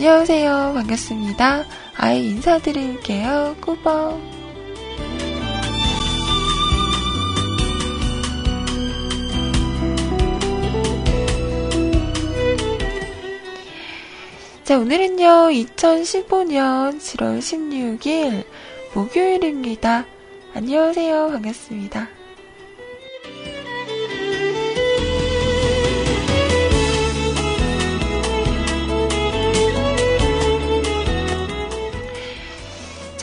안녕하세요. 반갑습니다. 아이 인사드릴게요. 꾸벅. 자, 오늘은요, 2015년 7월 16일 목요일입니다. 안녕하세요. 반갑습니다.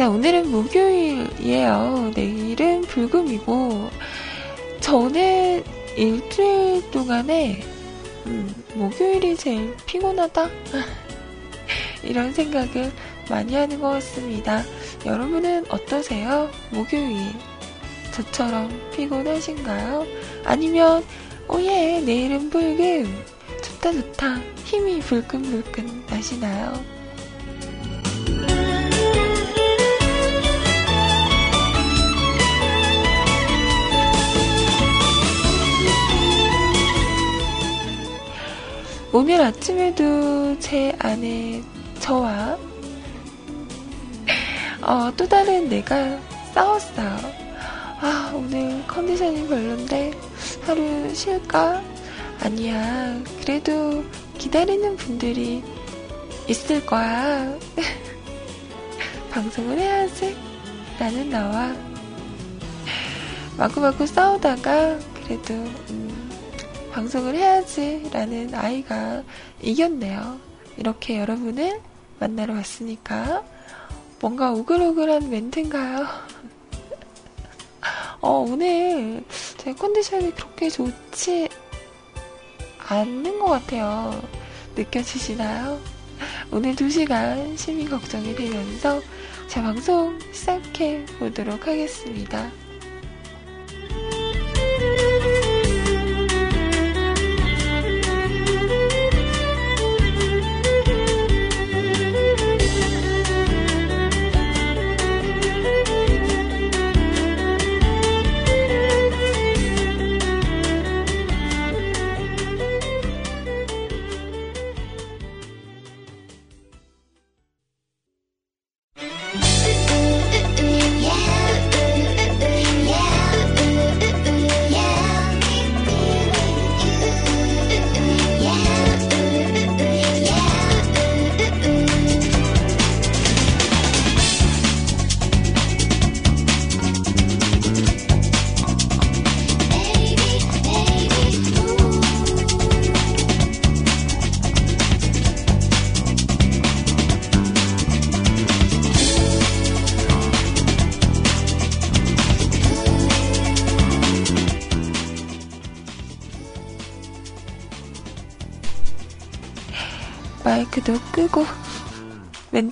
오늘은 목요일이에요. 내일은 불금이고, 저는 일주일 동안에, 음, 목요일이 제일 피곤하다? 이런 생각을 많이 하는 것 같습니다. 여러분은 어떠세요? 목요일. 저처럼 피곤하신가요? 아니면, 오예, 내일은 불금. 좋다, 좋다. 힘이 불끈불끈 나시나요? 오늘 아침에도 제 아내 저와 어, 또 다른 내가 싸웠어요. 아, 오늘 컨디션이 별론데 하루 쉴까? 아니야. 그래도 기다리는 분들이 있을 거야. 방송을 해야지. 나는 나와. 마구마구 싸우다가 그래도 음, 방송을 해야지 라는 아이가 이겼네요. 이렇게 여러분을 만나러 왔으니까 뭔가 오글오글한 멘트인가요? 어, 오늘 제 컨디션이 그렇게 좋지 않는 것 같아요. 느껴지시나요? 오늘 2시간 시민 걱정이 되면서 제 방송 시작해 보도록 하겠습니다.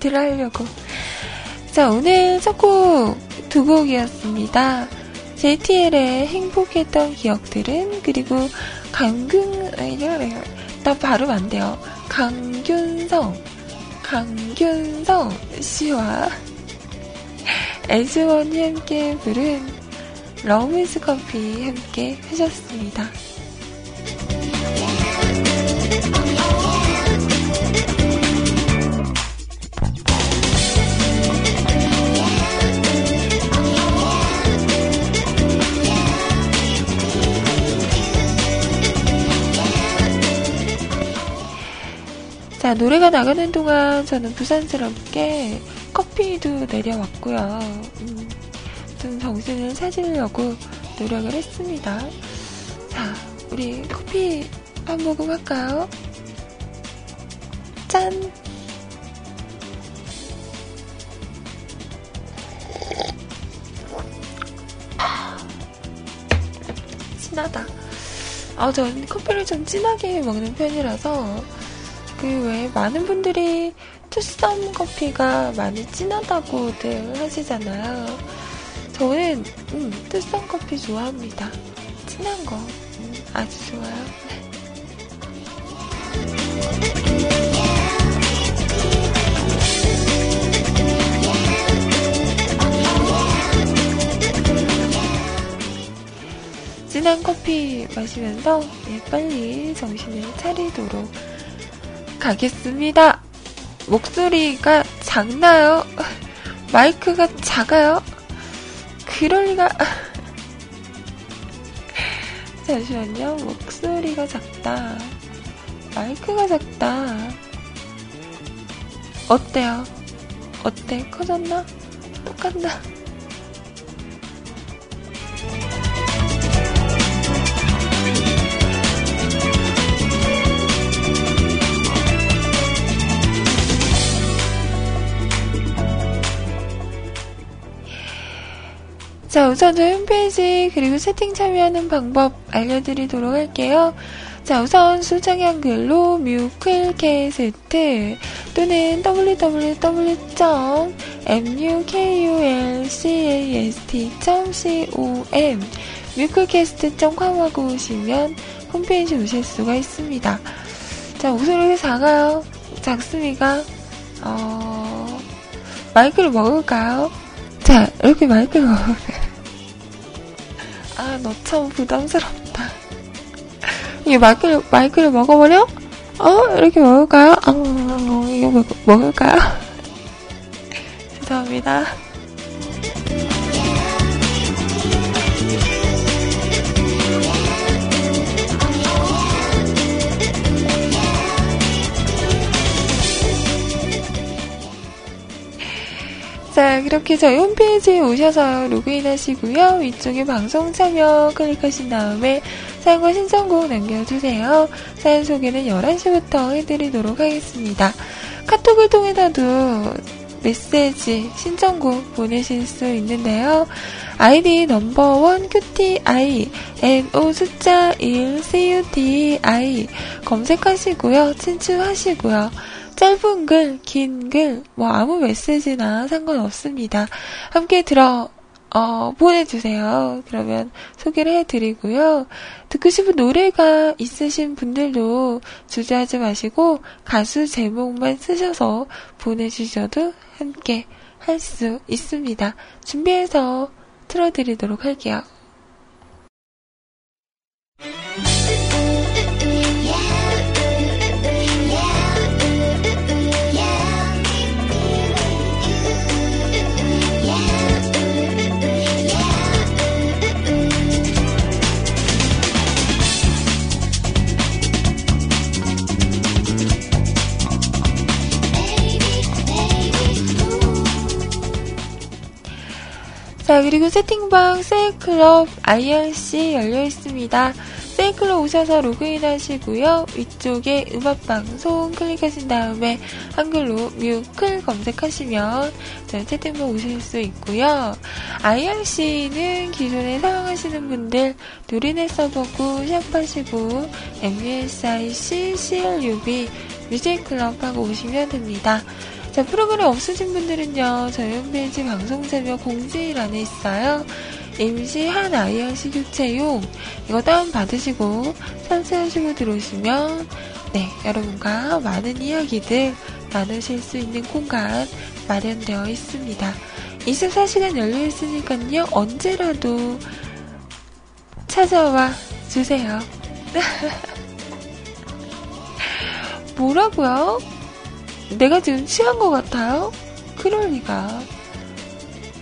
멘트를 하려고. 자, 오늘 첫 곡 두 곡이었습니다. JTL의 행복했던 기억들은 그리고 강균 나 발음 안 돼요. 강균성 강균성 씨와 에즈원이 함께 부른 러브즈 커피 함께 하셨습니다. 노래가 나가는 동안 저는 부산스럽게 커피도 내려왔고요. 음, 좀 정신을 차리려고 노력을 했습니다. 자, 우리 커피 한 모금 할까요? 짠! 진하다. 아, 전 커피를 좀 진하게 먹는 편이라서 그외 많은 분들이 투썸 커피가 많이 진하다고들 하시잖아요. 저는 음, 투썸 커피 좋아합니다. 진한 거 음, 아주 좋아요. 진한 커피 마시면서 예, 빨리 정신을 차리도록 가겠습니다. 목소리가 작나요? 마이크가 작아요? 그럴 리가. 잠시만요. 목소리가 작다. 마이크가 작다. 어때요? 어때? 커졌나? 똑같나? 자, 우선 저희 홈페이지 그리고 채팅 참여하는 방법 알려드리도록 할게요. 자, 우선 수정 한글로 뮤클캐스트 또는 www.mukulcast.com 뮤클캐스트.com 하고 오시면 홈페이지 오실 수가 있습니다. 자, 목소리가 작아요? 작습니까? 어, 마이크를 먹을까요? 자, 이렇게 마이크를 먹으면 아, 너 참 부담스럽다. 이게 마이크를, 마이크를 먹어버려? 어? 이렇게 먹을까요? 어, 어, 이거 먹, 먹을까요? 죄송합니다. 자, 그렇게 저희 홈페이지에 오셔서 로그인 하시고요. 위쪽에 방송 참여 클릭하신 다음에 사연과 신청곡 남겨주세요. 사연 소개는 11시부터 해드리도록 하겠습니다. 카톡을 통해서도 메시지, 신청곡 보내실 수 있는데요. 아이디 넘버원 QTI, NO 숫자 1 CUTI 검색하시고요. 친추하시고요. 짧은 글, 긴 글, 뭐 아무 메시지나 상관없습니다. 함께 들어, 어, 보내주세요. 그러면 소개를 해드리고요. 듣고 싶은 노래가 있으신 분들도 주저하지 마시고 가수 제목만 쓰셔서 보내주셔도 함께 할 수 있습니다. 준비해서 틀어드리도록 할게요. 자, 그리고 세팅방 세이클럽 IRC 열려 있습니다. 세이클럽 오셔서 로그인 하시고요. 위쪽에 음악방송 클릭하신 다음에 한글로 뮤클 검색하시면 저희 채팅방 오실 수 있고요. IRC는 기존에 사용하시는 분들 누리넷 서버고 시작하시고 MUSIC CLUB 뮤직클럽 하고 오시면 됩니다. 자, 프로그램 없으신 분들은요, 저희 홈페이지 방송 참여 공지란에 있어요. 임시 한 IRC 교체용, 이거 다운받으시고, 참여하시고 들어오시면, 네, 여러분과 많은 이야기들 나누실 수 있는 공간 마련되어 있습니다. 24시간 열려 있으니까요, 언제라도 찾아와 주세요. 뭐라고요? 내가 지금 취한 것 같아요? 그럴 리가.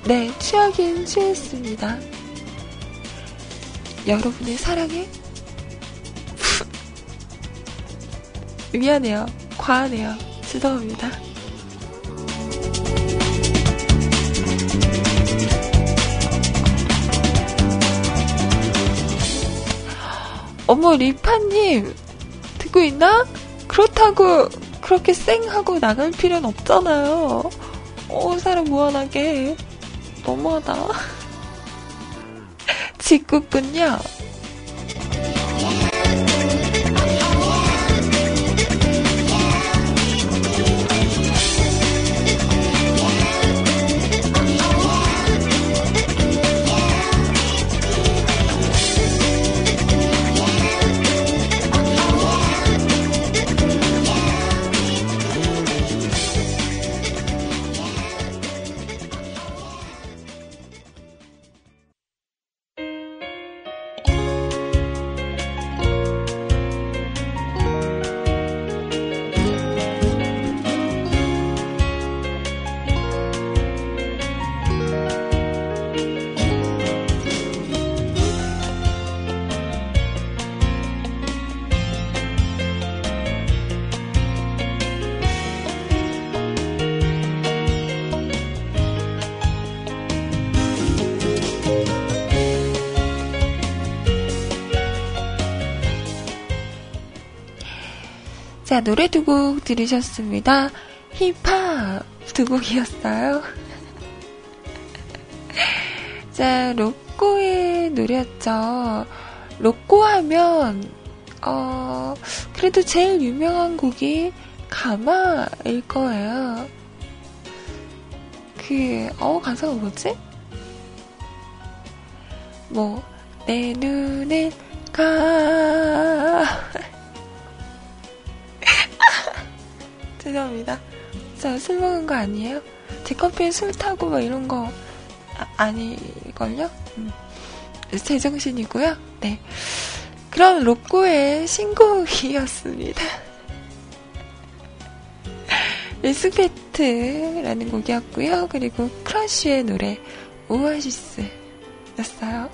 네, 취하긴 취했습니다. 여러분의 사랑에? 미안해요. 과하네요. 죄송합니다. 어머, 리파님! 듣고 있나? 그렇다고 그렇게 쌩 하고 나갈 필요는 없잖아요. 어, 사람 무한하게. 너무하다. 직구꾼요. 자, 노래 두 곡 들으셨습니다. 힙합 두 곡이었어요. 자, 로꼬의 노래였죠. 로꼬 하면, 어, 그래도 제일 유명한 곡이 가마일 거예요. 그, 어, 가사가 뭐지? 뭐, 내 눈을 가. 죄송합니다. 저 술 먹은 거 아니에요? 제 커피에 술 타고 뭐 이런 거 아, 니걸요 음. 제 정신이고요. 네. 그럼 로꼬의 신곡이었습니다. Respect라는 곡이었고요. 그리고 크러쉬의 노래 오아시스였어요.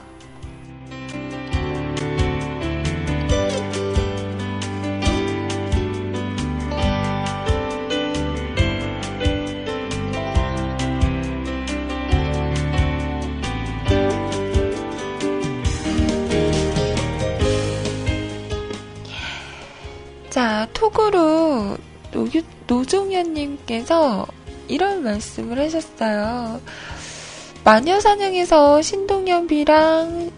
자, 톡으로 노유, 노종현님께서 이런 말씀을 하셨어요. 마녀사냥에서 신동엽이랑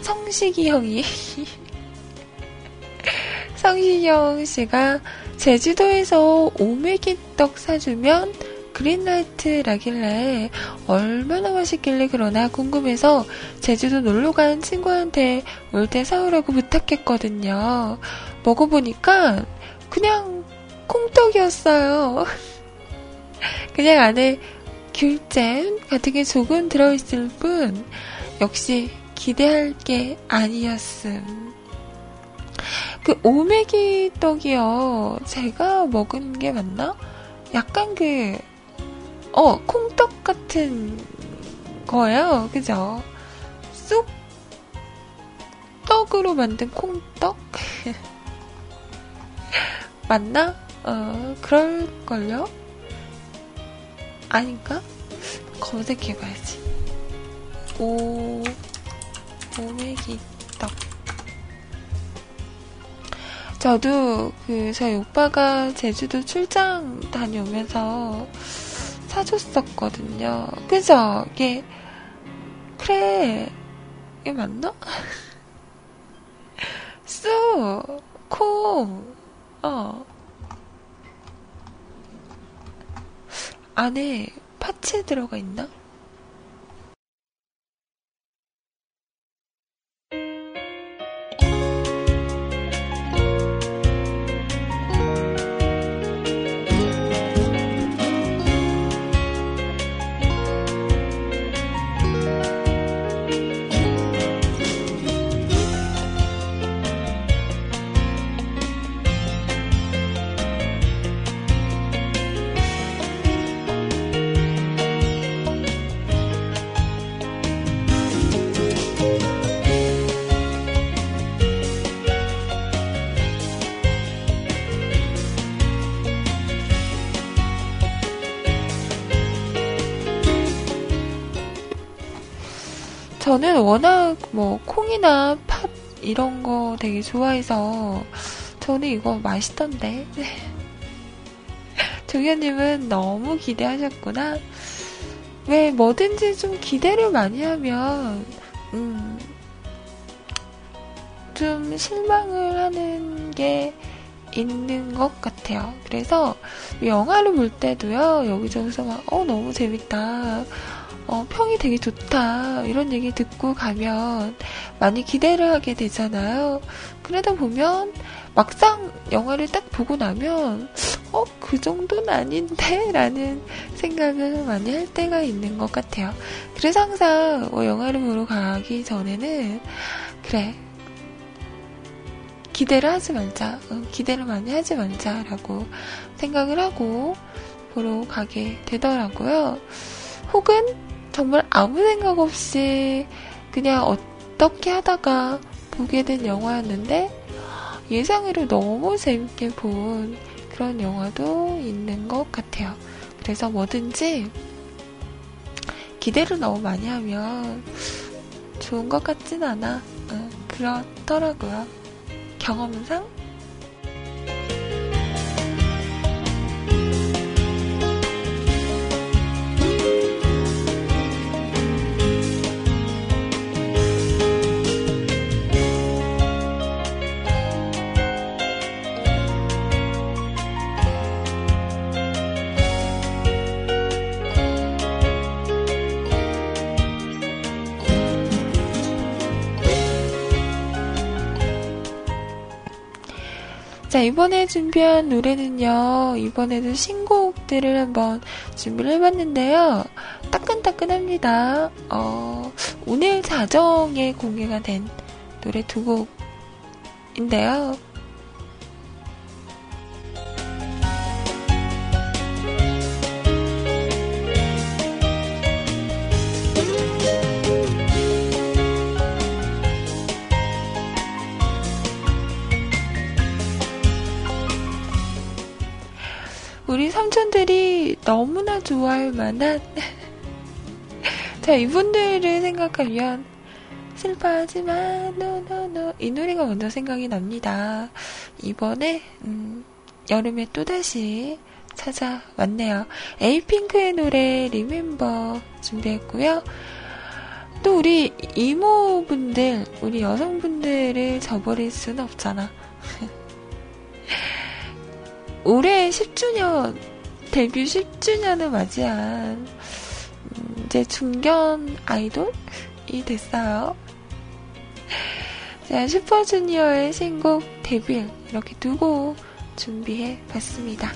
성식이 형이 성식이 형 씨가 제주도에서 오메기 떡 사주면 그린라이트라길래 얼마나 맛있길래 그러나 궁금해서 제주도 놀러 간 친구한테 올 때 사오라고 부탁했거든요. 먹어보니까 그냥 콩떡이었어요. 그냥 안에 귤잼 같은 게 조금 들어있을 뿐 역시 기대할 게 아니었음. 그 오메기 떡이요. 제가 먹은 게 맞나? 약간 그, 어, 콩떡 같은 거예요. 그죠? 쑥 떡으로 만든 콩떡? 맞나? 어, 그럴걸요? 아닌가? 검색해봐야지. 오, 오메기 떡. 저도 그, 저희 오빠가 제주도 출장 다녀오면서 사줬었거든요. 그죠? 이게, 그래. 이게 맞나? 쑥, 콩, 어. 안에 파츠 들어가 있나? 저는 워낙 뭐 콩이나 팥 이런 거 되게 좋아해서 저는 이거 맛있던데. 종현님은 너무 기대하셨구나. 왜 뭐든지 좀 기대를 많이 하면 음, 좀 실망을 하는 게 있는 것 같아요. 그래서 영화를 볼 때도요, 여기저기서 막, 어, 너무 재밌다. 어, 평이 되게 좋다. 이런 얘기 듣고 가면 많이 기대를 하게 되잖아요. 그러다 보면 막상 영화를 딱 보고 나면, 어, 그 정도는 아닌데? 라는 생각을 많이 할 때가 있는 것 같아요. 그래서 항상 뭐 영화를 보러 가기 전에는, 그래. 기대를 하지 말자. 어, 기대를 많이 하지 말자라고 생각을 하고 보러 가게 되더라고요. 혹은 정말 아무 생각 없이 그냥 어떻게 하다가 보게 된 영화였는데 예상외로 너무 재밌게 본 그런 영화도 있는 것 같아요. 그래서 뭐든지 기대를 너무 많이 하면 좋은 것 같진 않아. 응, 그렇더라고요. 경험상 자, 이번에 준비한 노래는요, 이번에도 신곡들을 한번 준비를 해봤는데요. 따끈따끈합니다. 어, 오늘 자정에 공개가 된 노래 두 곡인데요. 너무나 좋아할 만한 자 이분들을 생각하면 슬퍼하지만 No No No 이 노래가 먼저 생각이 납니다. 이번에 음, 여름에 또다시 찾아왔네요. 에이핑크의 노래 Remember 준비했고요. 또 우리 이모분들, 우리 여성분들을 저버릴 수는 없잖아. 올해 10주년, 데뷔 10주년을 맞이한, 음, 이제 중견 아이돌이 됐어요. 자, 슈퍼주니어의 신곡 데뷔, 이렇게 두곡 준비해 봤습니다.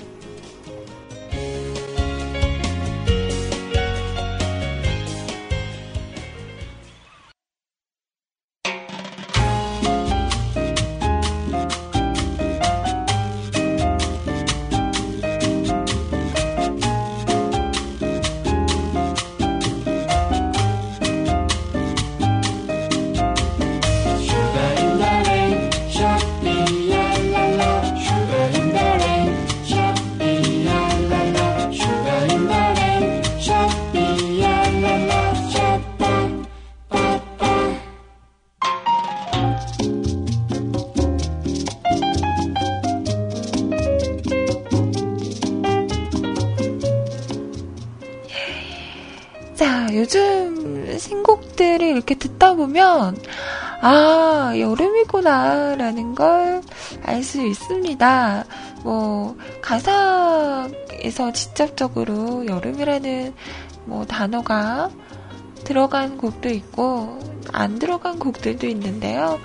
아, 여름이구나라는 걸 알 수 있습니다. 뭐, 가사에서 직접적으로 여름이라는 뭐 단어가 들어간 곡도 있고, 안 들어간 곡들도 있는데요.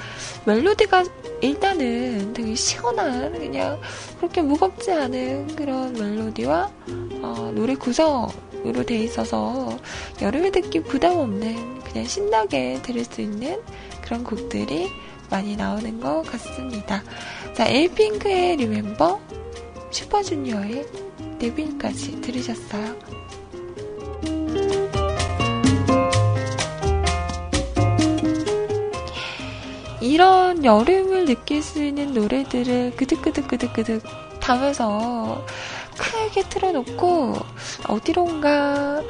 멜로디가 일단은 되게 시원한, 그냥 그렇게 무겁지 않은 그런 멜로디와, 어, 노래 구성으로 돼 있어서 여름에 듣기 부담 없는 그냥 신나게 들을 수 있는 그런 곡들이 많이 나오는 것 같습니다. 자, 에이핑크의 리멤버, 슈퍼주니어의 데뷔까지 들으셨어요. 이런 여름을 느낄 수 있는 노래들을 그득그득그득그득 담아서 크게 틀어놓고 어디론가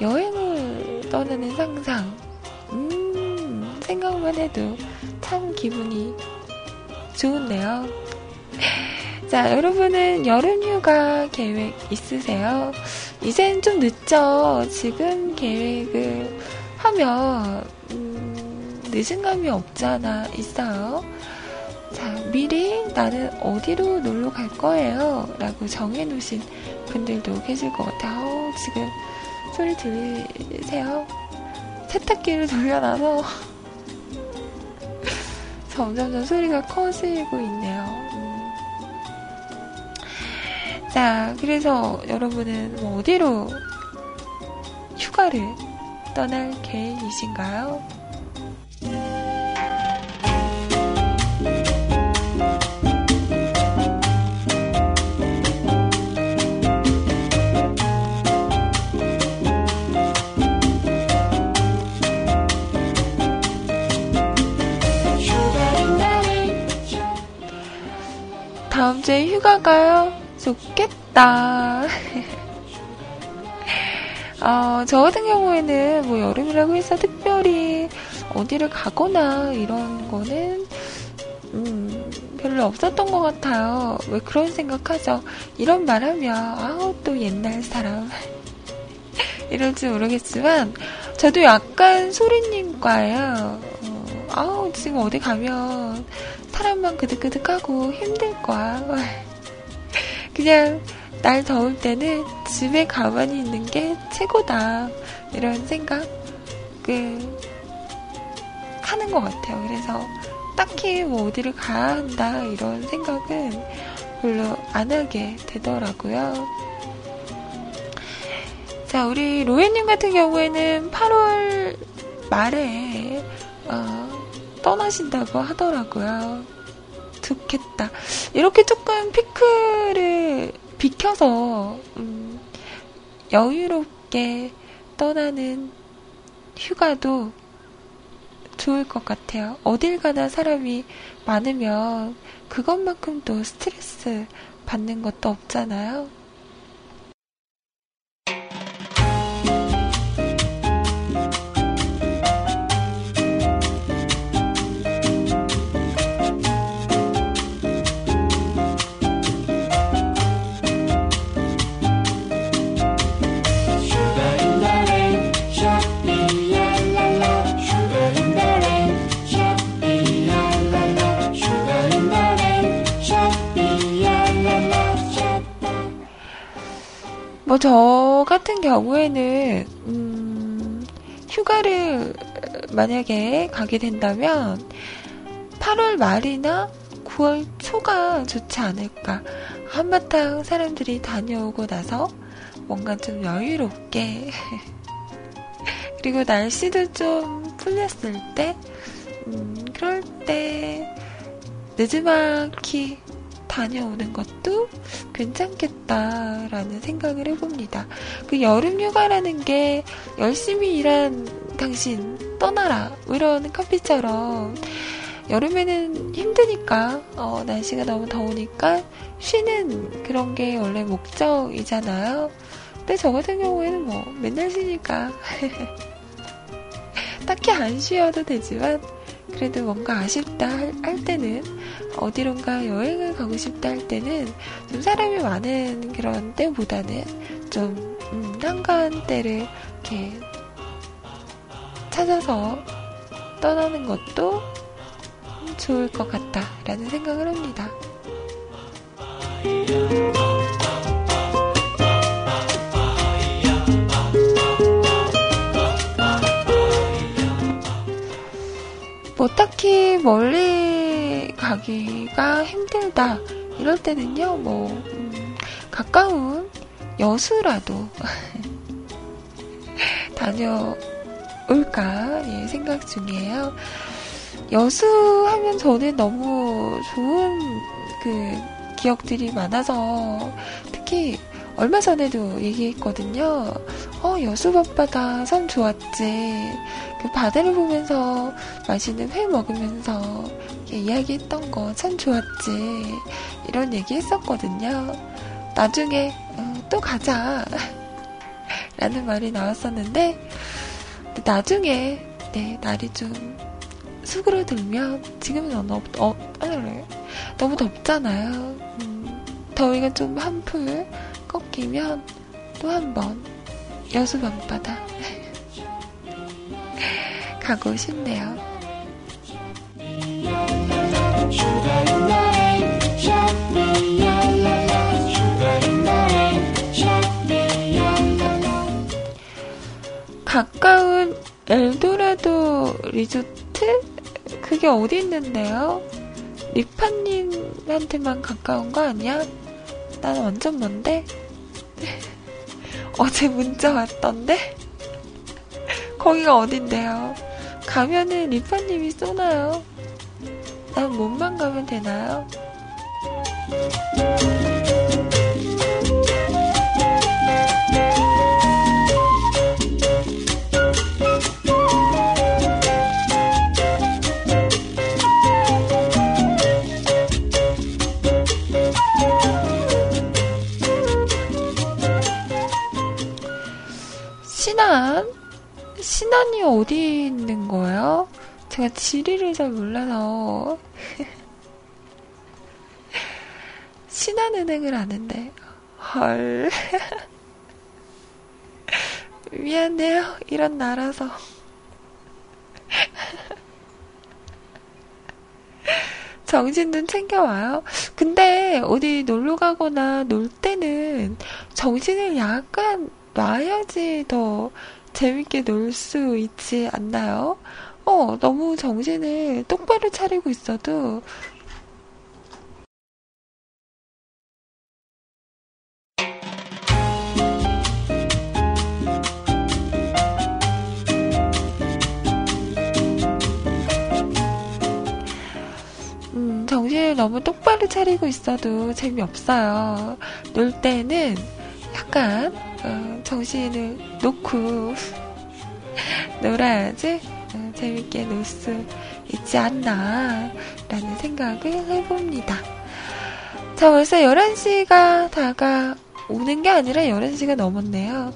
여행을 떠나는 상상 음, 생각만 해도 참 기분이 좋은데요. 자, 여러분은 여름 휴가 계획 있으세요? 이젠 좀 늦죠? 지금 계획을 하면, 음, 늦은 감이 없잖아, 있어요. 자, 미리 나는 어디로 놀러 갈 거예요? 라고 정해놓으신 분들도 계실 것 같아요. 어, 지금 소리 들리세요? 세탁기를 돌려놔서 점점점 소리가 커지고 있네요. 음. 자, 그래서 여러분은 뭐 어디로 휴가를 떠날 계획이신가요? 다음 주에 휴가 가요? 좋겠다. 어, 저 같은 경우에는 뭐 여름이라고 해서 특별히 어디를 가거나 이런 거는, 음, 별로 없었던 것 같아요. 왜 그런 생각하죠? 이런 말 하면, 아우, 또 옛날 사람. 이럴지 모르겠지만, 저도 약간 소리님과예요. 어, 아우, 지금 어디 가면, 사람만 그득그득하고 힘들 거야. 그냥 날 더울 때는 집에 가만히 있는 게 최고다. 이런 생각을 하는 것 같아요. 그래서 딱히 뭐 어디를 가야 한다 이런 생각은 별로 안 하게 되더라고요. 자, 우리 로에님 같은 경우에는 8월 말에 어, 떠나신다고 하더라고요. 좋겠다. 이렇게 조금 피크를 비켜서 음, 여유롭게 떠나는 휴가도 좋을 것 같아요. 어딜 가나 사람이 많으면 그것만큼 또 스트레스 받는 것도 없잖아요. 뭐 저 같은 경우에는 음, 휴가를 만약에 가게 된다면 8월 말이나 9월 초가 좋지 않을까. 한바탕 사람들이 다녀오고 나서 뭔가 좀 여유롭게 그리고 날씨도 좀 풀렸을 때 음, 그럴 때 늦지막히 다녀오는 것도 괜찮겠다라는 생각을 해봅니다. 그 여름 휴가라는 게 열심히 일한 당신 떠나라 뭐 이런 커피처럼 여름에는 힘드니까 어, 날씨가 너무 더우니까 쉬는 그런 게 원래 목적이잖아요. 근데 저 같은 경우에는 뭐 맨날 쉬니까 딱히 안 쉬어도 되지만 그래도 뭔가 아쉽다 할, 때는 어디론가 여행을 가고 싶다 할 때는 좀 사람이 많은 그런 때보다는 좀 음, 한가한 때를 이렇게 찾아서 떠나는 것도 좋을 것 같다라는 생각을 합니다. 뭐 딱히 멀리 가기가 힘들다 이럴 때는요 뭐 음, 가까운 여수라도 다녀올까 예, 생각 중이에요. 여수 하면 저는 너무 좋은 그 기억들이 많아서 특히 얼마 전에도 얘기했거든요. 어, 여수 밤바다 참 좋았지. 그 바다를 보면서 맛있는 회 먹으면서 이야기했던 거 참 좋았지. 이런 얘기 했었거든요. 나중에 어, 또 가자. 라는 말이 나왔었는데, 나중에, 네, 날이 좀 수그러들면, 지금은 어, 어, 너무 덥잖아요. 음, 더위가 좀 한풀 꺾이면 또 한 번 여수 밤바다 가고 싶네요. 가까운 엘도라도 리조트? 그게 어디 있는데요? 리파님한테만 가까운 거 아니야? 난 완전 먼데? 어제 문자 왔던데? 거기가 어딘데요? 가면은 리파님이 쏘나요? 난 몸만 가면 되나요? 신안이 어디 있는 거예요? 제가 지리를 잘 몰라서. 신한은행을 아는데. 헐. 미안해요. 이런 나라서. 정신은 챙겨와요. 근데 어디 놀러 가거나 놀 때는 정신을 약간 놔야지 더 재밌게 놀 수 있지 않나요? 어, 너무 정신을 똑바로 차리고 있어도 음, 정신을 너무 똑바로 차리고 있어도 재미없어요. 놀 때는 약간 어, 정신을 놓고 놀아야지 어, 재밌게 놀 수 있지 않나 라는 생각을 해봅니다. 자, 벌써 11시가 다가오는 게 아니라 11시가 넘었네요.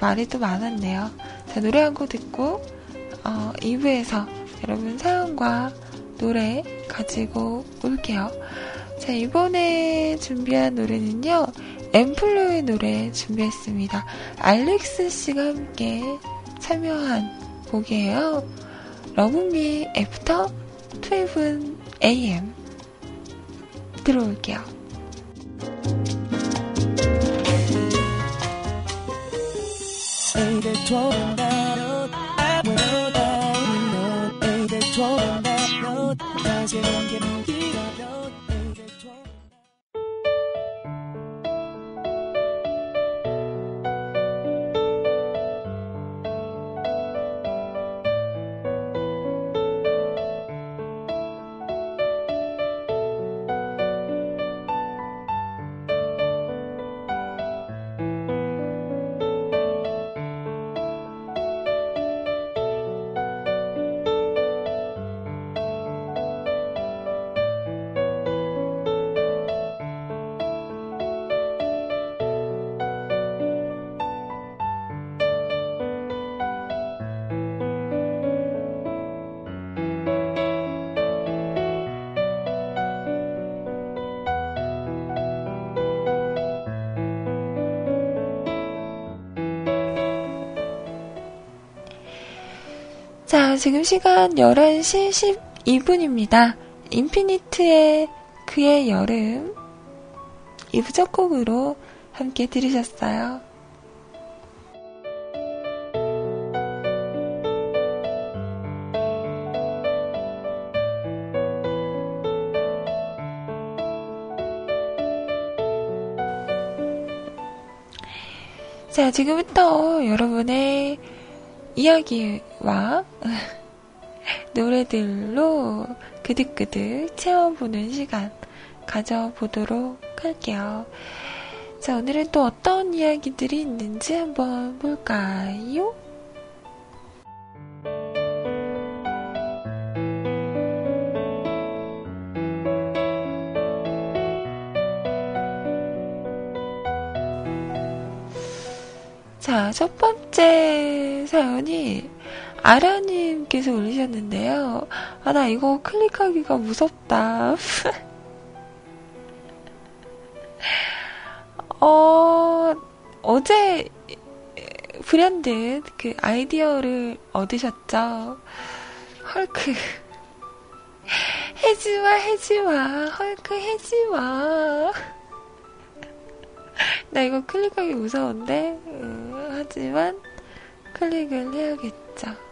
말이 또 많았네요. 자, 노래 한 곡 듣고 어, 2부에서 여러분 사연과 노래 가지고 올게요. 자, 이번에 준비한 노래는요. 엠플로의 노래 준비했습니다. 알렉스 씨가 함께 참여한 곡이에요. Love Me After 12 AM 들어올게요. 자, 지금 시간 11시 12분입니다. 인피니트의 그의 여름 2부 첫 곡으로 함께 들으셨어요. 자, 지금부터 여러분의 이야기 와 노래들로 그득그득 채워보는 시간 가져보도록 할게요. 자, 오늘은 또 어떤 이야기들이 있는지 한번 볼까요? 자, 첫 번째 사연이 아라님께서 올리셨는데요. 아, 나 이거 클릭하기가 무섭다. 어, 어제 브랜드 그 아이디어를 얻으셨죠? 헐크. 해지마, 해지마. 헐크, 해지마. 나 이거 클릭하기 무서운데, 음, 하지만 클릭을 해야겠죠.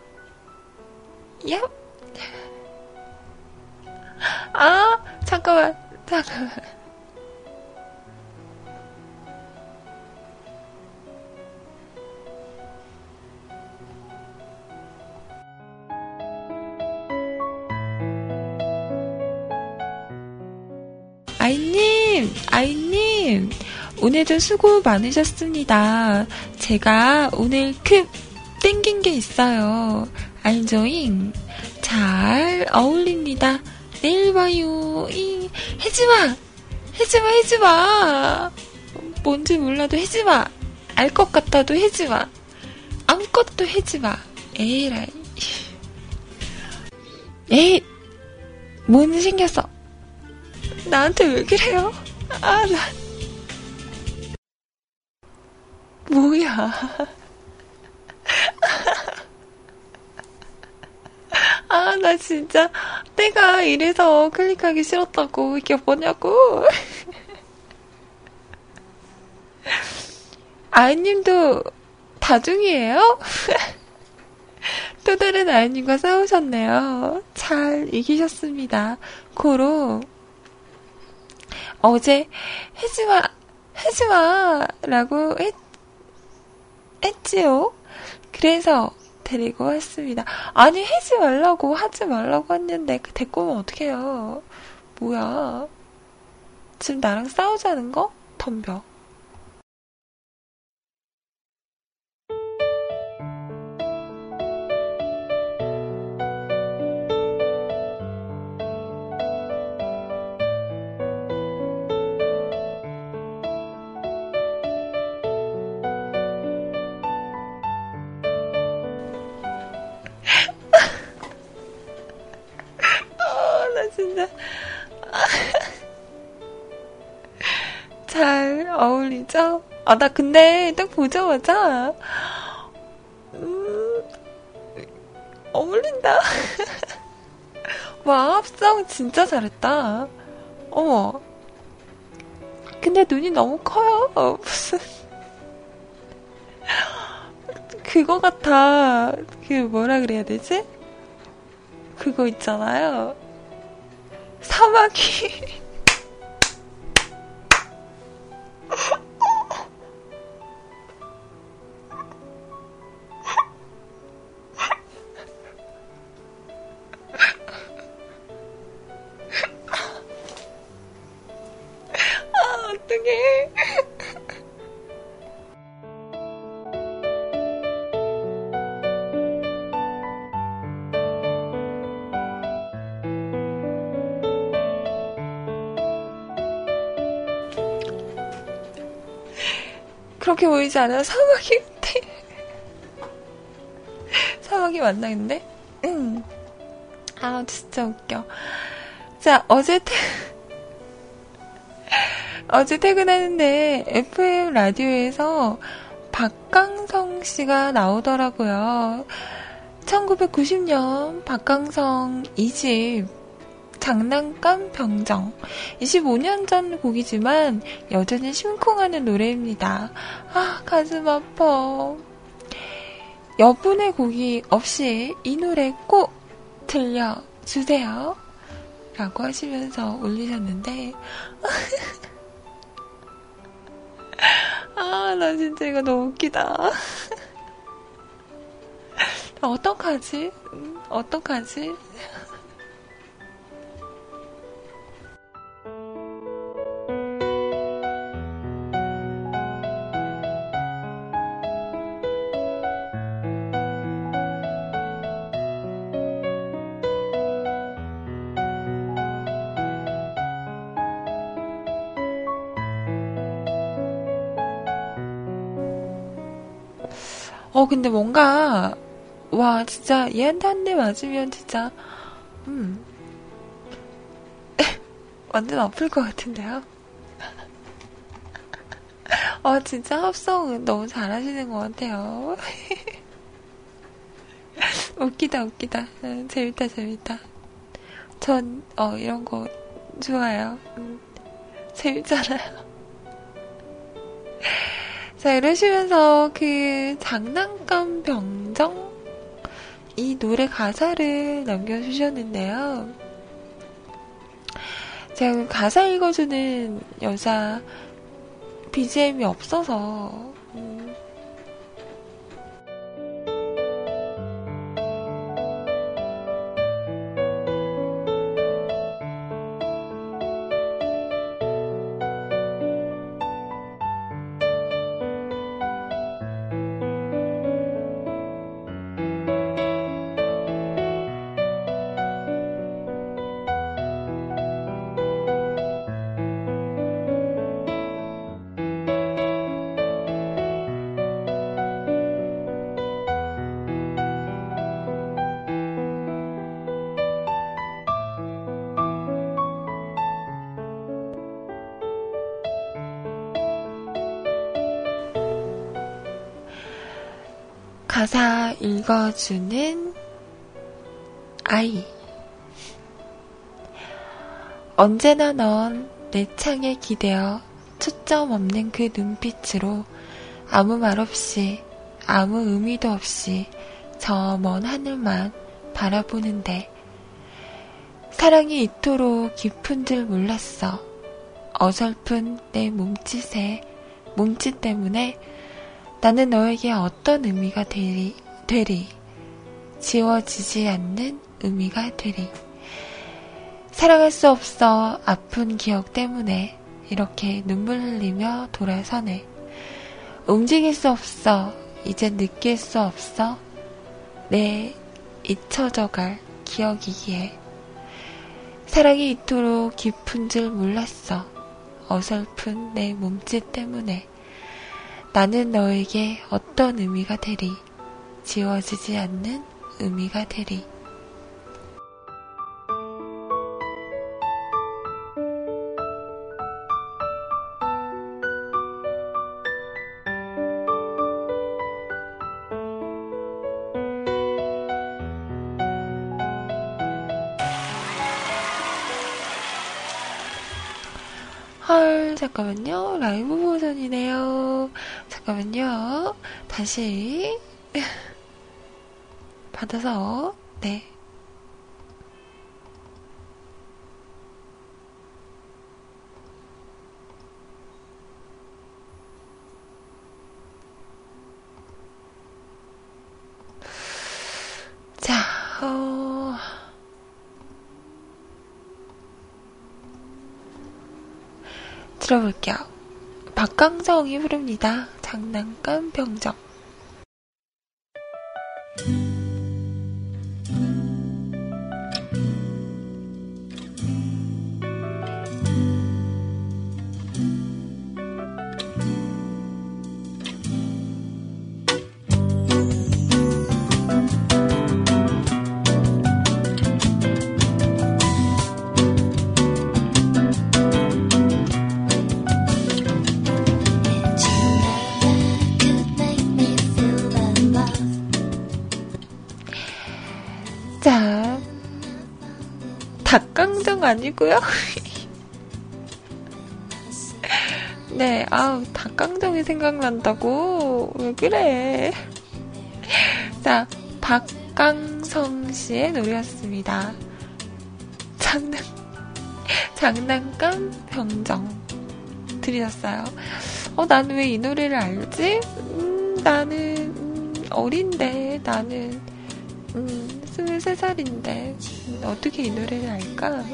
얍! 아, 잠깐만, 잠깐만. 아이님, 아이님, 오늘도 수고 많으셨습니다. 제가 오늘 급 땡긴 게 있어요. 알죠잉? 잘 어울립니다. 내일 봐요. 잉. 해지마! 해지마, 해지마! 뭔지 몰라도 해지마! 알 것 같아도 해지마! 아무것도 해지마! 에라이. 에이! 뭔 생겼어? 나한테 왜 그래요? 아, 나. 뭐야. 아, 나 진짜, 내가 이래서 클릭하기 싫었다고, 이게 뭐냐고. 아이님도 다중이에요? 또 다른 아이님과 싸우셨네요. 잘 이기셨습니다. 고로 어제 해지마 해지마 라고 했, 했지요. 그래서 데리고 왔습니다. 아니 해지 말라고 하지 말라고 했는데 그 데리고 오면 어떡해요. 뭐야. 지금 나랑 싸우자는 거? 덤벼. 진짜. 잘 어울리죠? 아, 나 근데 딱 보자마자, 음, 어울린다. 와, 합성 진짜 잘했다. 어머. 근데 눈이 너무 커요. 무슨. 그거 같아. 그 뭐라 그래야 되지? 그거 있잖아요. 사마귀. 그렇게 보이지 않아요? 같아. 사막이 맞나, 근데? 응. 아, 진짜 웃겨. 자, 어제 퇴, 어제 퇴근하는데 FM 라디오에서 박강성 씨가 나오더라고요. 1990년 박강성 2집 장난감 병정. 25년 전 곡이지만 여전히 심쿵하는 노래입니다. 아, 가슴 아파. 여분의 곡이 없이 이 노래 꼭 들려주세요. 라고 하시면서 올리셨는데, 아, 나 진짜 이거 너무 웃기다. 어떡하지? 어떡하지? 어, 근데 뭔가, 와, 진짜, 얘한테 한 대 맞으면 진짜, 음, 완전 아플 것 같은데요? 아, 진짜 합성 너무 잘하시는 것 같아요. 웃기다, 웃기다. 음, 재밌다, 재밌다. 전, 어, 이런 거 좋아요. 음, 재밌잖아요. 자, 이러시면서 그 장난감 병정 이 노래 가사를 남겨주셨는데요. 제가 그 가사 읽어주는 여자 BGM이 없어서 읽어주는 아이. 언제나 넌 내 창에 기대어 초점 없는 그 눈빛으로 아무 말 없이 아무 의미도 없이 저 먼 하늘만 바라보는데 사랑이 이토록 깊은 줄 몰랐어. 어설픈 내 몸짓에 몸짓 때문에 나는 너에게 어떤 의미가 되리, 되리 지워지지 않는 의미가 되리 사랑할 수 없어 아픈 기억 때문에 이렇게 눈물 흘리며 돌아서네 움직일 수 없어 이제 느낄 수 없어 내 잊혀져갈 기억이기에 사랑이 이토록 깊은 줄 몰랐어. 어설픈 내 몸짓 때문에 나는 너에게 어떤 의미가 되리. 지워지지 않는 의미가 되리. 헐, 잠깐만요. 라이브 버전이네요. 잠깐만요. 다시. 받아서, 네. 자, 어... 들어볼게요. 박강정이 부릅니다. 장난감 병정. 아니고요. 네, 아우 닭강정이 생각난다고 왜 그래? 자, 박강성 씨의 노래였습니다. 장난 장난감 병정 들으셨어요. 어, 나는 왜 이 노래를 알지? 음, 나는 음, 어린데 나는 음, 23살인데 어떻게 이 노래를 알까?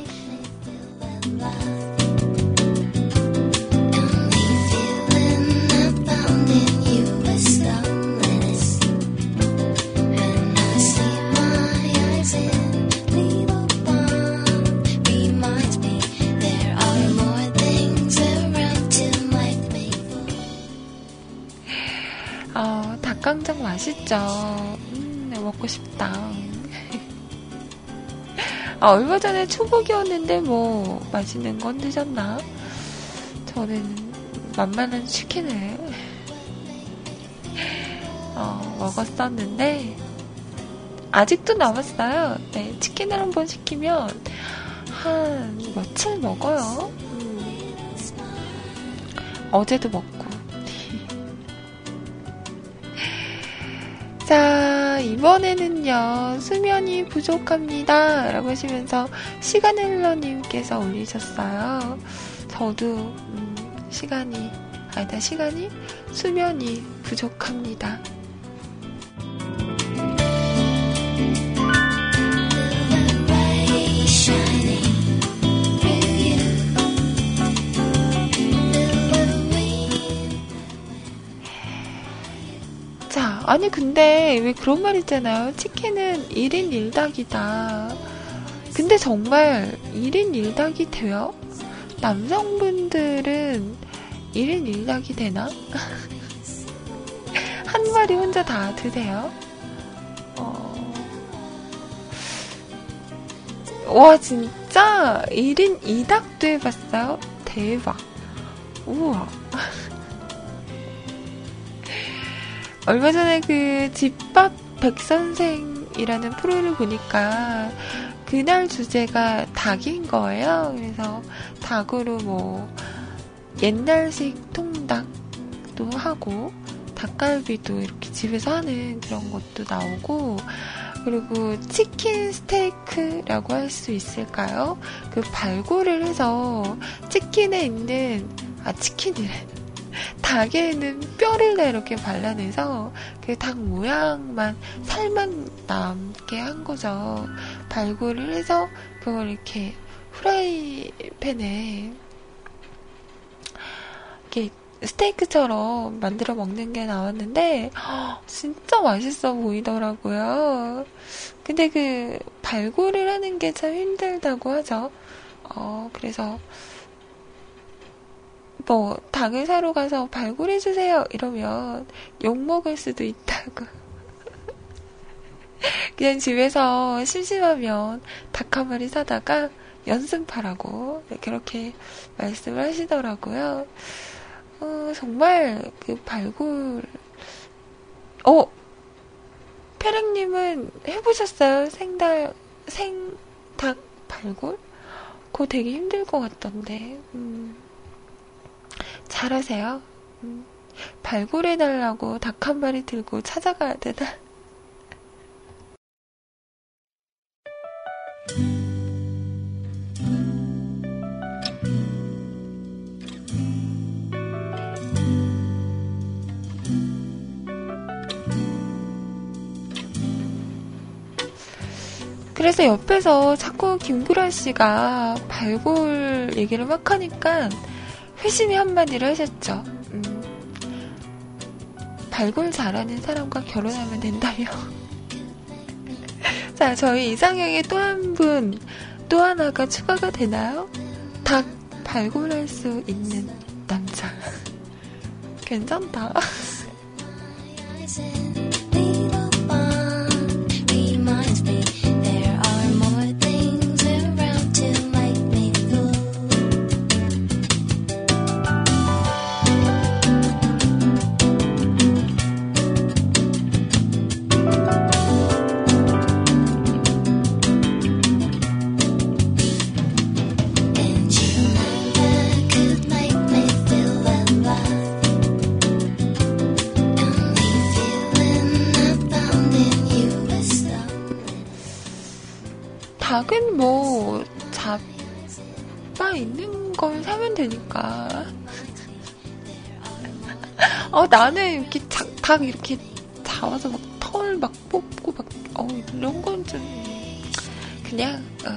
어, 닭강정 맛있죠? 음, 먹고 싶다. 아, 얼마 전에 초복이었는데 뭐 맛있는 건 드셨나? 저는 만만한 치킨을 어, 먹었었는데 아직도 남았어요. 네, 치킨을 한번 시키면 한 며칠 먹어요. 음. 어제도 먹고. 자, 이번에는요, 수면이 부족합니다. 라고 하시면서 시간일러님께서 올리셨어요. 저도, 음, 시간이, 아니다, 시간이, 수면이 부족합니다. 아니, 근데 왜 그런 말 있잖아요. 치킨은 1인 1닭이다. 근데 정말 1인 1닭이 돼요? 남성분들은 1인 1닭이 되나? 한 마리 혼자 다 드세요? 어... 와, 진짜 1인 2닭도 해봤어요? 대박. 우와. 얼마 전에 그 집밥 백선생이라는 프로를 보니까 그날 주제가 닭인 거예요. 그래서 닭으로 뭐 옛날식 통닭도 하고 닭갈비도 이렇게 집에서 하는 그런 것도 나오고, 그리고 치킨 스테이크라고 할 수 있을까요? 그 발굴을 해서 치킨에 있는, 아, 치킨이래. 닭에 있는 뼈를 이렇게 발라내서 그 닭 모양만 살만 남게 한 거죠. 발굴을 해서 그걸 이렇게 프라이팬에 이렇게 스테이크처럼 만들어 먹는 게 나왔는데 진짜 맛있어 보이더라고요. 근데 그 발굴을 하는 게 참 힘들다고 하죠. 어, 그래서 뭐 닭을 사러 가서 발굴해 주세요 이러면 욕 먹을 수도 있다고. 그냥 집에서 심심하면 닭 한 마리 사다가 연습하라고 그렇게 말씀을 하시더라고요. 어, 정말 그 발굴, 어, 페랭님은 해보셨어요? 생달, 생닭 발굴? 그거 되게 힘들 것 같던데, 음, 잘하세요? 음, 발굴해달라고 닭 한 마리 들고 찾아가야 되나? 그래서 옆에서 자꾸 김구라 씨가 발굴 얘기를 막 하니까 회심이 한마디를 하셨죠. 음, 발굴 잘하는 사람과 결혼하면 된다며. 자, 저희 이상형에 또 한 분, 또 하나가 추가가 되나요? 닭 발굴할 수 있는 남자. 괜찮다. 되니까. 어 나는 이렇게 닭, 닭 이렇게 잡아서 막 털 막 뽑고 막 어 이런 건 좀 그냥 어,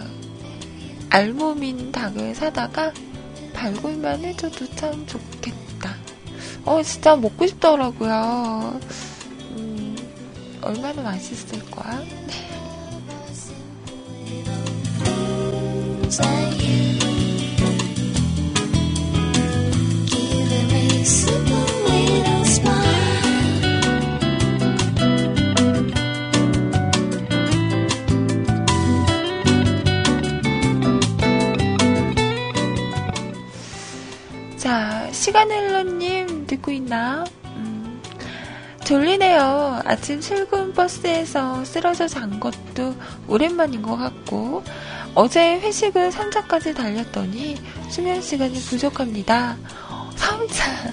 알몸인 닭을 사다가 발굴만 해줘도 참 좋겠다. 어 진짜 먹고 싶더라고요. 음, 얼마나 맛있을 거야? 시간헬러님 듣고 있나? 음, 졸리네요. 아침 출근 버스에서 쓰러져 잔 것도 오랜만인 것 같고, 어제 회식은 3차까지 달렸더니 수면 시간이 부족합니다. 3차.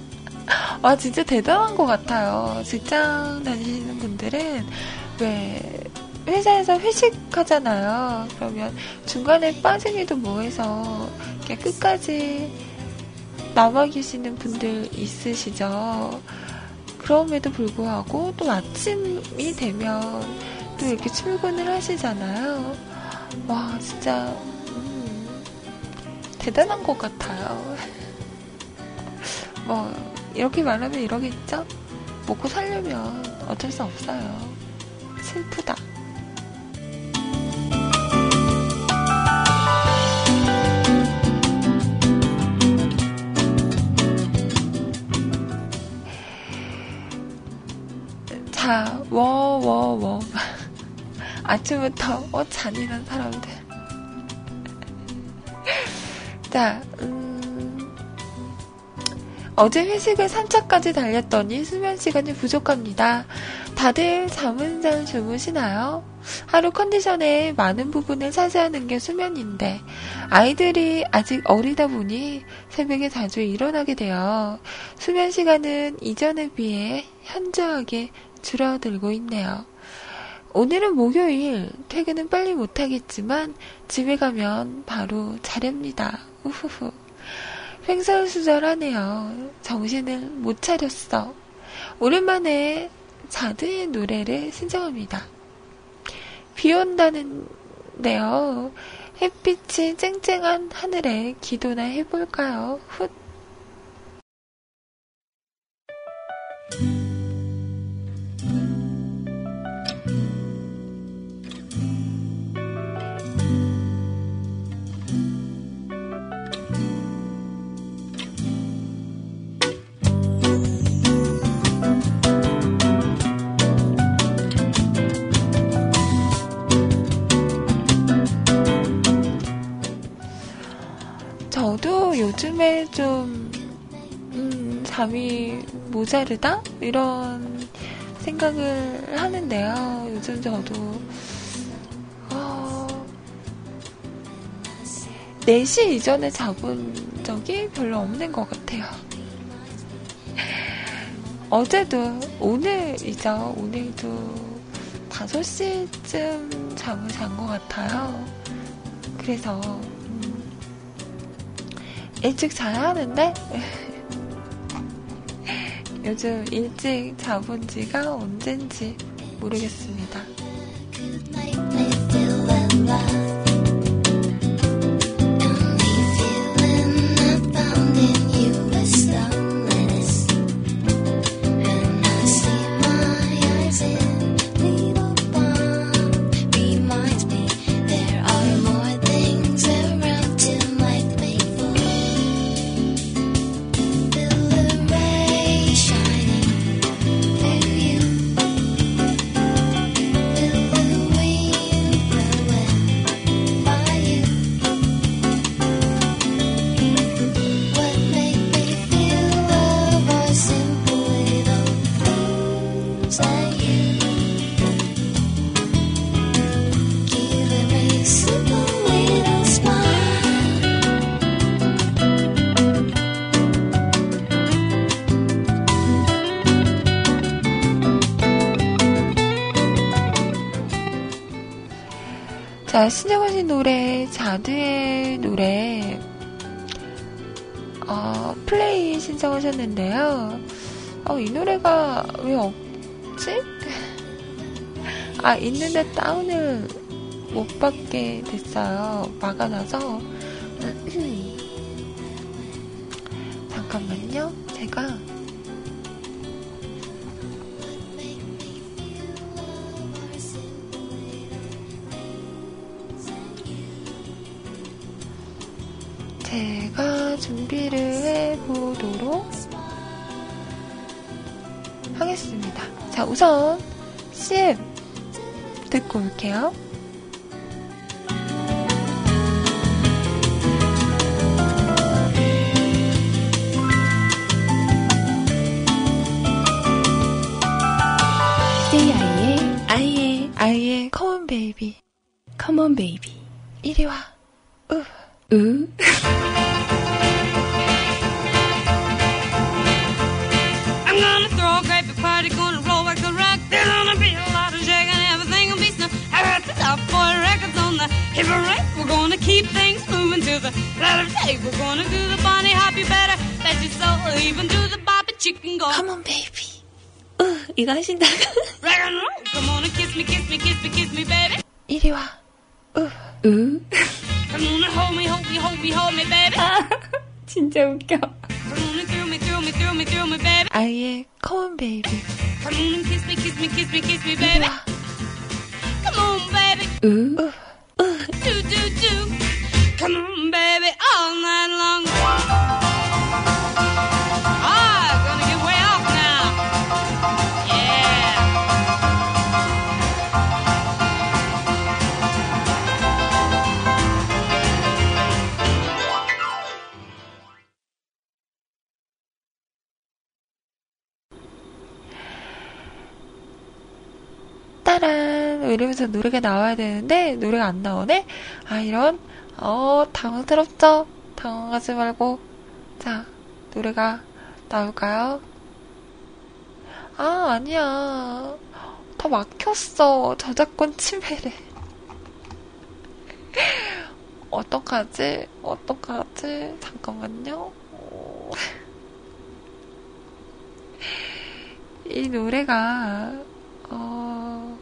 와, 진짜 대단한 것 같아요. 직장 다니시는 분들은 왜 회사에서 회식하잖아요. 그러면 중간에 빠지기도 뭐해서 끝까지 남아 계시는 분들 있으시죠. 그럼에도 불구하고 또 아침이 되면 또 이렇게 출근을 하시잖아요. 와, 진짜, 음, 대단한 것 같아요. 뭐, 이렇게 말하면 이러겠죠? 먹고 살려면 어쩔 수 없어요. 슬프다. 자, 워, 워, 워. 아침부터 어 잔인한 사람들. 자, 음, 어제 회식을 3차까지 달렸더니 수면 시간이 부족합니다. 다들 잠은 잘 주무시나요? 하루 컨디션의 많은 부분을 차지하는 게 수면인데 아이들이 아직 어리다 보니 새벽에 자주 일어나게 되어 수면 시간은 이전에 비해 현저하게 줄어들고 있네요. 오늘은 목요일, 퇴근은 빨리 못하겠지만 집에 가면 바로 자렵니다. 우후후. 횡설수설하네요. 정신을 못 차렸어. 오랜만에 자드의 노래를 신청합니다. 비 온다는데요. 햇빛이 쨍쨍한 하늘에 기도나 해볼까요? 훗. 요즘에 좀, 음, 잠이 모자르다? 이런 생각을 하는데요. 요즘 저도, 어, 4시 이전에 자본 적이 별로 없는 것 같아요. 어제도, 오늘이죠. 오늘도 5시쯤 잠을 잔 것 같아요. 그래서, 일찍 자야 하는데 요즘 일찍 자본 지가 언젠지 모르겠습니다. 자, 신정하신 노래, 자드의 노래, 어, 플레이 신청하셨는데요. 어, 이 노래가 왜 없지? 아, 있는데 다운을 못 받게 됐어요. 막아놔서. 잠깐만요. 제가 올게요. moving to the letter tape. We're gonna do the bunny hop, you better bet your soul. Even do the bobby chicken go. 컴온 베이비. 으. 이거 하신다가 Rock and roll. Come on and kiss me, kiss me, kiss me, kiss me, baby. 이리 와. 으. 으 Come on and hold me, hold me, hold me, hold me, baby. 진짜 웃겨 Come on and thrill me, thrill me, thrill me, thrill me, baby. 아이의 컴온 베이비. Come on and kiss me, kiss me, kiss me, kiss me, 이리 baby. 와. Come on, baby. 으 으. do do do. Come on, baby, all night long. Ah, gonna get way off now. Yeah. 따란 이러면서 노래가 나와야 되는데 노래가 안 나오네. 아 이런 어 당황스럽죠? 당황하지 말고 자 노래가 나올까요? 아 아니야 다 막혔어 저작권 침해래 어떡하지? 어떡하지? 잠깐만요. 이 노래가 어,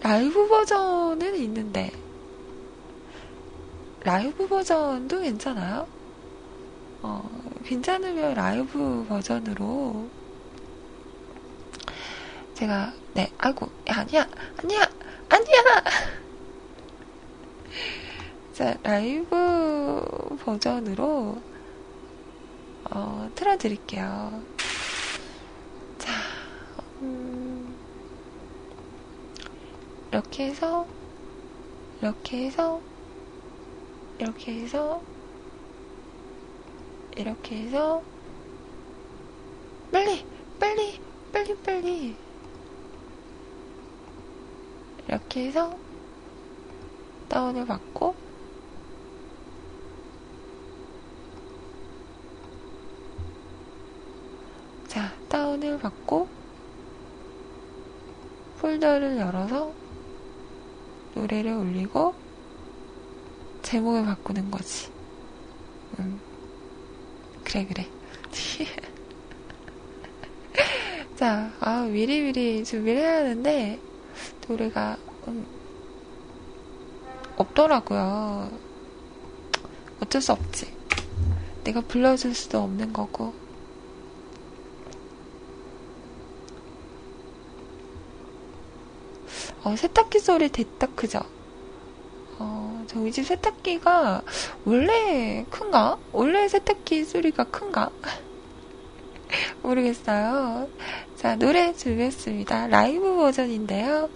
라이브 버전은 있는데 라이브 버전도 괜찮아요? 어, 괜찮으면 라이브 버전으로 제가 네 아이고 야, 아니야 아니야 아니야 자 라이브 버전으로 어, 틀어드릴게요. 자, 음, 이렇게 해서, 이렇게 해서, 이렇게 해서, 이렇게 해서, 빨리, 빨리, 빨리, 빨리. 이렇게 해서, 다운을 받고, 자, 다운을 받고 폴더를 열어서 노래를 올리고 제목을 바꾸는 거지. 음. 그래, 그래. 자, 아, 미리미리 준비를 해야 하는데, 노래가, 음, 없더라고요. 어쩔 수 없지. 내가 불러줄 수도 없는 거고. 어, 세탁기 소리 됐다 크죠? 어, 저희 집 세탁기가 원래 큰가? 원래 세탁기 소리가 큰가? 모르겠어요. 자, 노래 준비했습니다. 라이브 버전인데요.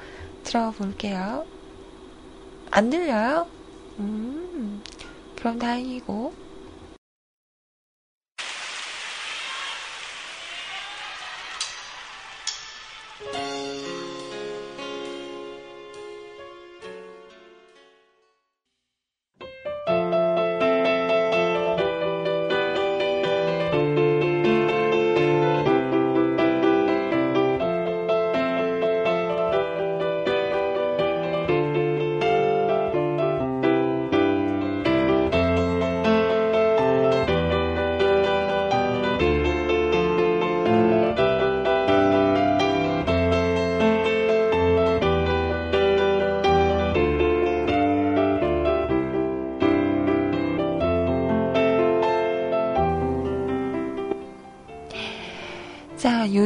들어볼게요. 안 들려요? 음, 그럼 다행이고.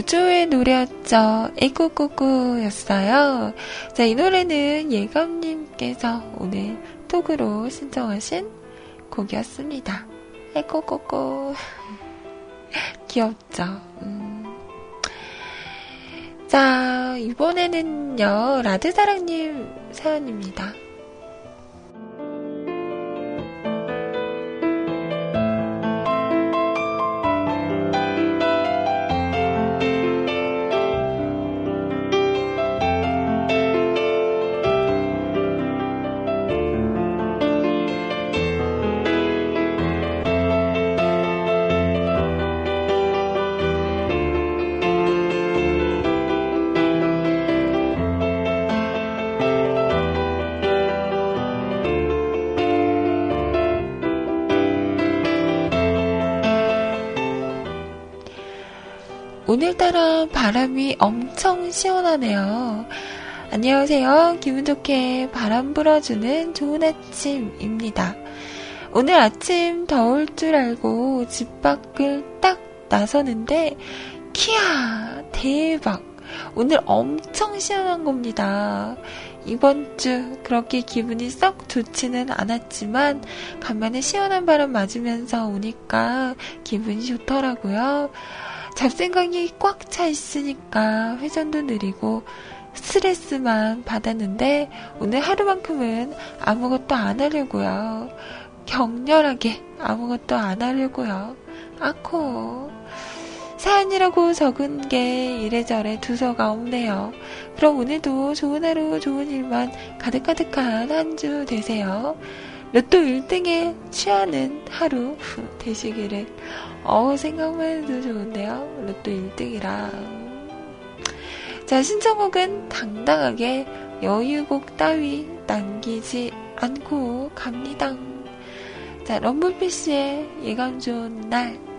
자, 요조의 노래였죠. 에꾸꾸꾸였어요. 자, 이 노래는 예감님께서 오늘 톡으로 신청하신 곡이었습니다. 에꾸꾸꾸. 귀엽죠? 음. 자, 이번에는요, 라드사랑님 사연입니다. 오늘따라 바람이 엄청 시원하네요. 안녕하세요. 기분 좋게 바람 불어주는 좋은 아침입니다. 오늘 아침 더울 줄 알고 집 밖을 딱 나서는데, 키야! 대박! 오늘 엄청 시원한 겁니다. 이번 주 그렇게 기분이 썩 좋지는 않았지만 간만에 시원한 바람 맞으면서 오니까 기분이 좋더라고요. 잡생각이 꽉 차 있으니까 회전도 느리고 스트레스만 받았는데 오늘 하루만큼은 아무것도 안 하려고요. 격렬하게 아무것도 안 하려고요. 아코. 사연이라고 적은 게 이래저래 두서가 없네요. 그럼 오늘도 좋은 하루, 좋은 일만 가득가득한 한 주 되세요. 로또 1등에 취하는 하루 되시기를. 어, 생각만 해도 좋은데요. 로또 1등이라. 자, 신청곡은 당당하게 여유곡 따위 남기지 않고 갑니다. 자, 럼블피쉬의 예감 좋은 날.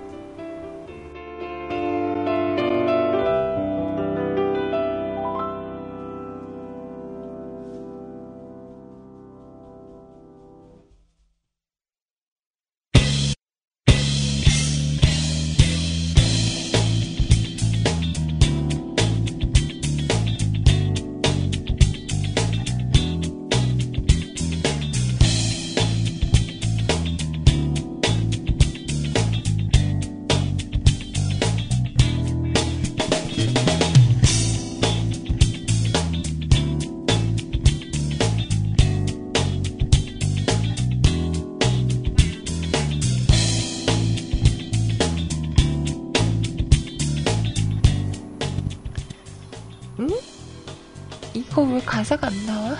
가사가 안 나와?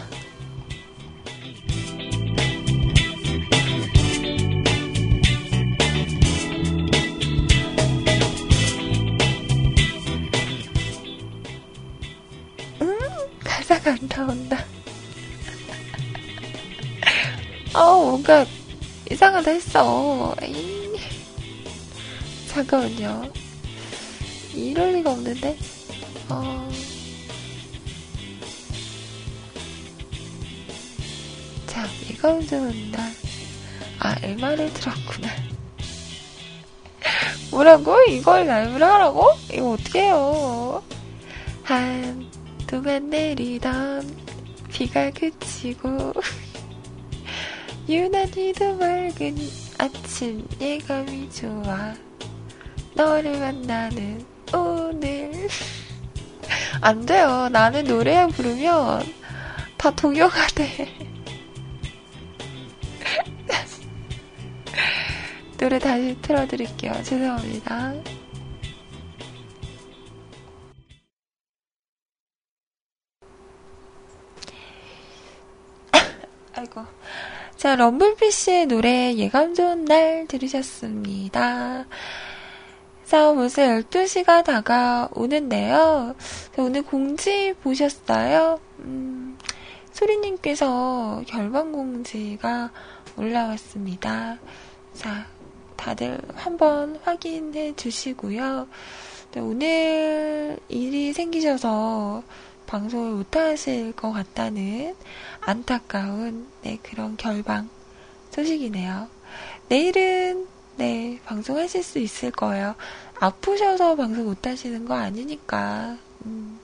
음, 가사가 안 나온다. 어, 뭔가 이상하다 했어. 에이. 잠깐만요. 이럴 리가 없는데? 어. 자, 이건 좋은 날. 아, MR을 들었구나. 뭐라고? 이걸 라이브를 하라고? 이거 어떻게 해요? 한동안 내리던 비가 그치고 유난히도 맑은 아침 예감이 좋아 너를 만나는 오늘 안 돼요. 나는 노래 부르면 다 동요가 돼. 노래 다시 틀어드릴게요. 죄송합니다. 아이고. 자, 럼블피쉬의 노래 예감 좋은 날 들으셨습니다. 자, 벌써 12시가 다가오는데요. 자, 오늘 공지 보셨어요? 음, 소리님께서 결방 공지가 올라왔습니다. 자, 다들 한번 확인해 주시고요. 네, 오늘 일이 생기셔서 방송을 못 하실 것 같다는 안타까운 네, 그런 결방 소식이네요. 내일은 네, 방송하실 수 있을 거예요. 아프셔서 방송 못 하시는 거 아니니까. 음.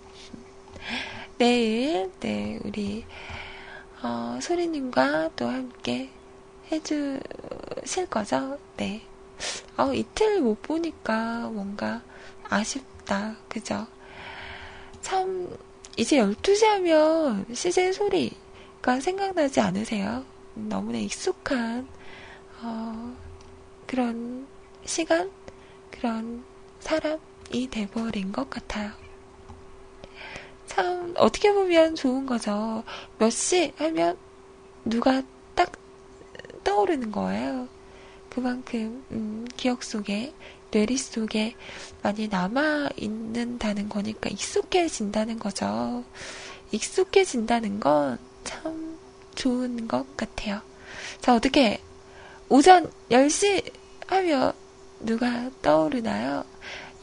내일 네, 우리 어, 소리님과 또 함께 해주실 거죠? 네. 어, 이틀 못 보니까 뭔가 아쉽다. 그죠? 참, 이제 12시 하면 CJ 소리가 생각나지 않으세요? 너무나 익숙한, 어, 그런 시간? 그런 사람이 돼버린 것 같아요. 참, 어떻게 보면 좋은 거죠. 몇 시 하면 누가 딱 떠오르는 거예요. 그만큼 음, 기억 속에 뇌리 속에 많이 남아 있는다는 거니까 익숙해진다는 거죠. 익숙해진다는 건 참 좋은 것 같아요. 자, 어떻게 오전 10시 하면 누가 떠오르나요?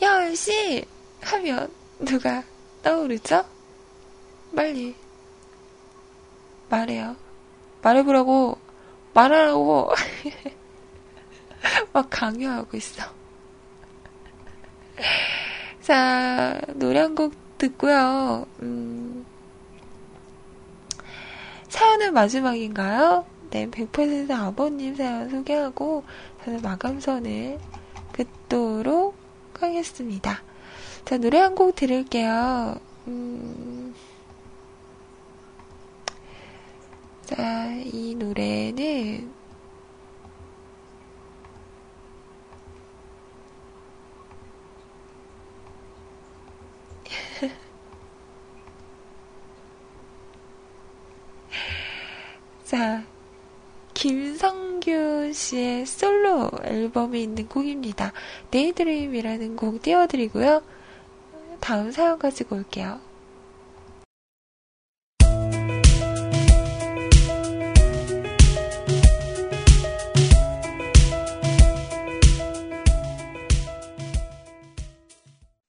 10시 하면 누가 떠오르죠? 빨리 말해요. 말해보라고 말하라고 막 강요하고 있어. 자, 노래 한 곡 듣고요. 음, 사연은 마지막인가요? 네, 100% 아버님 사연 소개하고 저는 마감선을 긋도록 하겠습니다. 자, 노래 한 곡 들을게요. 음, 자, 이 노래는 자, 김성규 씨의 솔로 앨범에 있는 곡입니다. Daydream이라는 곡 띄워드리고요. 다음 사연 가지고 올게요.